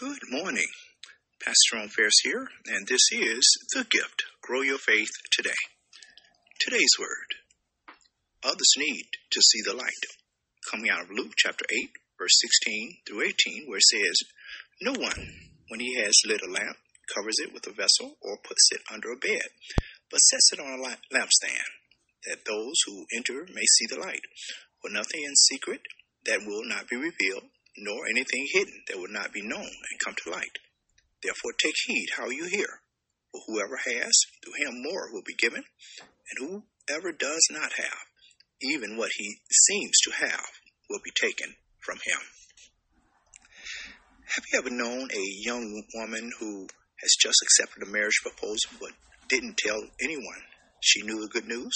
Good morning. Pastor Ron Ferris here, and this is The Gift Grow Your Faith Today. Today's word Others need to see the light. Coming out of Luke chapter 8, verse 16 through 18, where it says, No one, when he has lit a lamp, covers it with a vessel or puts it under a bed, but sets it on a lampstand, that those who enter may see the light. For nothing in secret that will not be revealed, nor anything hidden that will not be known and come to light. Therefore take heed how you hear. For whoever has, to him more will be given, and whoever does not have, even what he seems to have, will be taken from him. Have you ever known a young woman who has just accepted a marriage proposal but didn't tell anyone she knew the good news?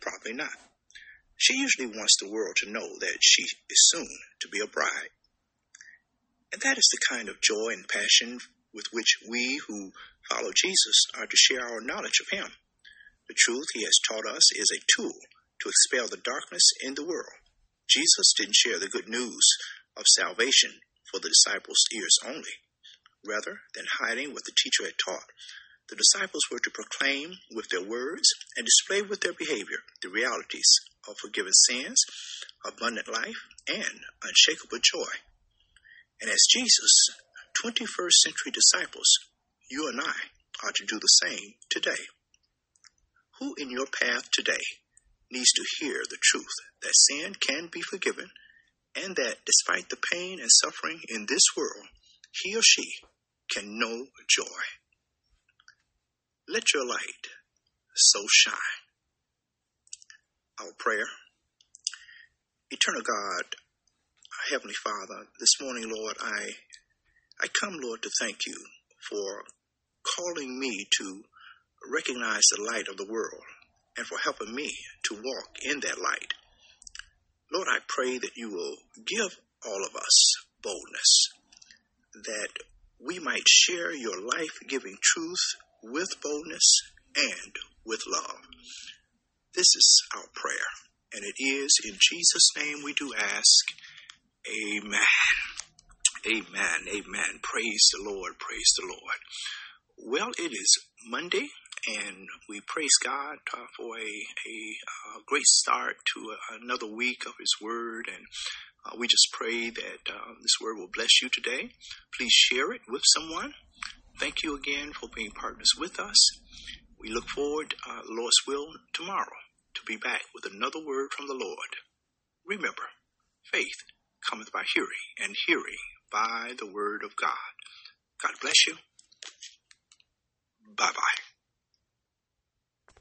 Probably not. She usually wants the world to know that she is soon to be a bride. And that is the kind of joy and passion with which we who follow Jesus are to share our knowledge of Him. The truth He has taught us is a tool to expel the darkness in the world. Jesus didn't share the good news of salvation for the disciples' ears only. Rather than hiding what the teacher had taught, the disciples were to proclaim with their words and display with their behavior the realities of forgiven sins, abundant life, and unshakable joy. And as Jesus, 21st century disciples, you and I are to do the same today. Who in your path today needs to hear the truth that sin can be forgiven and that despite the pain and suffering in this world, he or she can know joy? Let your light so shine. Our prayer. Eternal God, Heavenly Father, this morning, Lord, I I come, Lord, to thank you for calling me to recognize the light of the world and for helping me to walk in that light. Lord, I pray that you will give all of us boldness, that we might share your life giving truth with boldness and with love. This is our prayer, and it is in Jesus' name we do ask. Amen. Amen. Amen. Praise the Lord. Praise the Lord. Well, it is Monday, and we praise God uh, for a, a, a, great start to another week of His Word. And uh, we just pray that uh, this Word will bless you today. Please share it with someone. Thank you again for being partners with us. We look forward, uh, Lord's will, tomorrow to be back with another word from the Lord. Remember, faith cometh by hearing, and hearing by the word of God. God bless you. Bye bye.